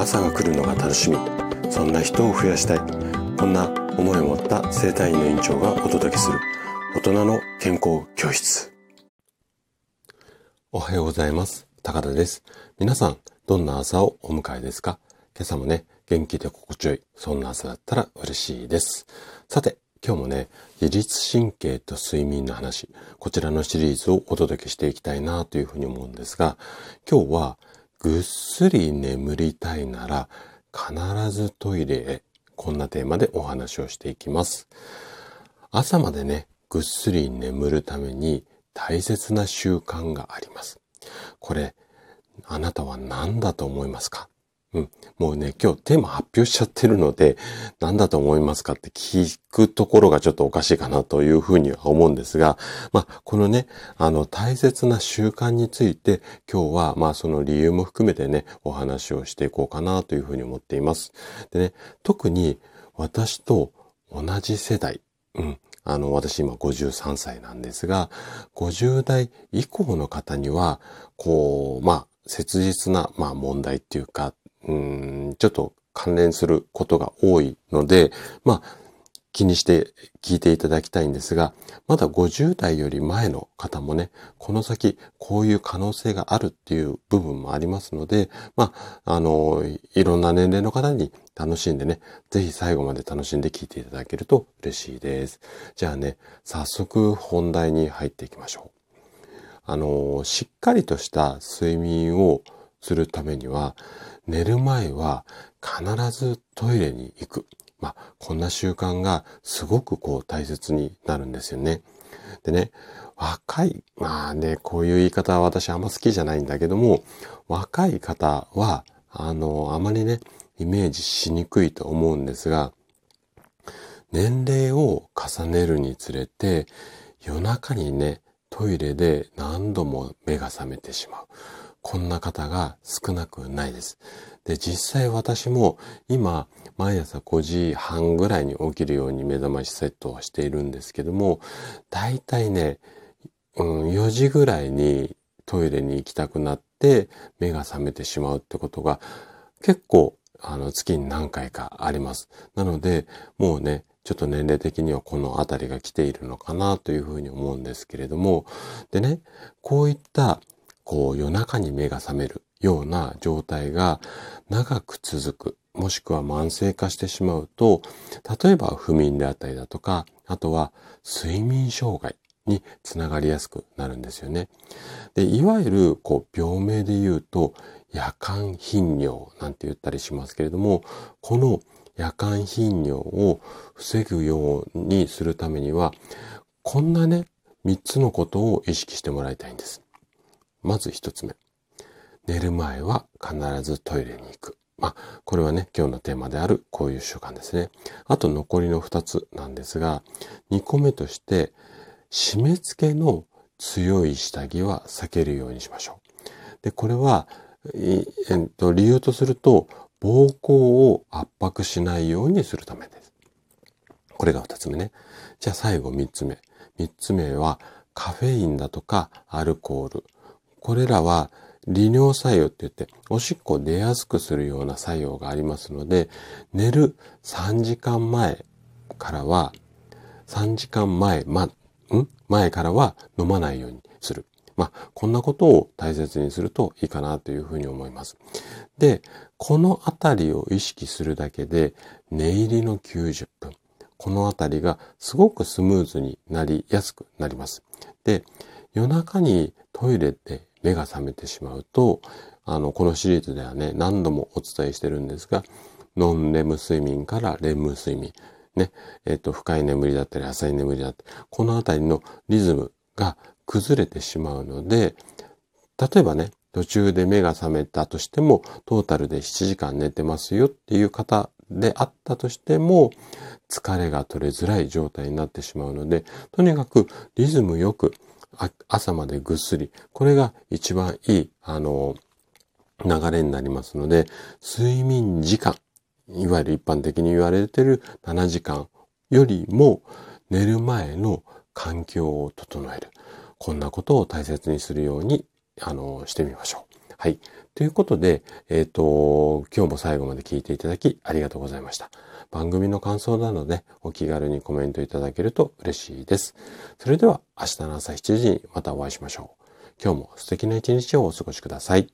朝が来るのが楽しみ。そんな人を増やしたい。こんな思いを持った生体院の院長がお届けする。大人の健康教室。おはようございます。高田です。皆さんどんな朝をお迎えですか？今朝もね元気で心地よい。そんな朝だったら嬉しいです。さて今日もね、自律神経と睡眠の話、こちらのシリーズをお届けしていきたいなというふうに思うんですが、今日はぐっすり眠りたいなら必ずトイレへ。こんなテーマでお話をしていきます。朝までね、ぐっすり眠るために大切な習慣があります。これ、あなたは何だと思いますか？うん。もうね、今日テーマ発表しちゃってるので、何だと思いますかって聞くところがちょっとおかしいかなというふうには思うんですが、まあ、このね、あの、大切な習慣について、今日は、まあ、その理由も含めてね、お話をしていこうかなというふうに思っています。でね、特に私と同じ世代、うん。あの、私今53歳なんですが、50代以降の方には、こう、まあ、切実な、まあ、問題っていうか、うん、ちょっと関連することが多いので、まあ、気にして聞いていただきたいんですが、まだ50代より前の方もね、この先こういう可能性があるっていう部分もありますので、まあ、あの、いろんな年齢の方に楽しんでね、ぜひ最後まで楽しんで聞いていただけると嬉しいです。じゃあね、早速本題に入っていきましょう。あの、しっかりとした睡眠をするためには、寝る前は必ずトイレに行く。まあ、こんな習慣がすごくこう大切になるんですよね。でね、若い、まあね、こういう言い方は私あんま好きじゃないんだけども、若い方は、あの、あまりね、イメージしにくいと思うんですが、年齢を重ねるにつれて、夜中にね、トイレで何度も目が覚めてしまう。こんな方が少なくないです。で、実際私も今、毎朝5時半ぐらいに起きるように目覚ましセットをしているんですけども、だいたいね、うん、4時ぐらいにトイレに行きたくなって目が覚めてしまうってことが結構あの月に何回かあります。なので、もうね、ちょっと年齢的にはこの辺りが来ているのかなというふうに思うんですけれども、でね、こういったこう夜中に目が覚めるような状態が長く続く、もしくは慢性化してしまうと、例えば不眠であったりだとか、あとは睡眠障害につながりやすくなるんですよね。で、いわゆるこう病名で言うと夜間頻尿なんて言ったりしますけれども、この夜間頻尿を防ぐようにするためには、こんなね、三つのことを意識してもらいたいんです。まず一つ目。寝る前は必ずトイレに行く。まあ、これはね、今日のテーマであるこういう習慣ですね。あと残りの二つなんですが、二個目として、締め付けの強い下着は避けるようにしましょう。で、これは、えっと、理由とすると、膀胱を圧迫しないようにするためです。これが二つ目ね。じゃあ最後三つ目。三つ目は、カフェインだとかアルコール。これらは利尿作用って言って、おしっこ出やすくするような作用がありますので、寝る3時間前からは、3時間前、ま、ん？前からは飲まないようにする。まあ、こんなことを大切にするといいかなというふうに思います。で、このあたりを意識するだけで、寝入りの90分。このあたりがすごくスムーズになりやすくなります。で、夜中にトイレで目が覚めてしまうと、あの、このシリーズではね、何度もお伝えしてるんですが、ノンレム睡眠からレム睡眠、ね、えっ、と、深い眠りだったり浅い眠りだったり、このあたりのリズムが崩れてしまうので、例えばね、途中で目が覚めたとしても、トータルで7時間寝てますよっていう方であったとしても、疲れが取れづらい状態になってしまうので、とにかくリズムよく朝までぐっすり。これが一番いい、あの、流れになりますので、睡眠時間、いわゆる一般的に言われている7時間よりも寝る前の環境を整える。こんなことを大切にするように、あの、してみましょう。はい。ということで、えっ、ー、と、今日も最後まで聞いていただきありがとうございました。番組の感想なのでお気軽にコメントいただけると嬉しいです。それでは明日の朝7時にまたお会いしましょう。今日も素敵な一日をお過ごしください。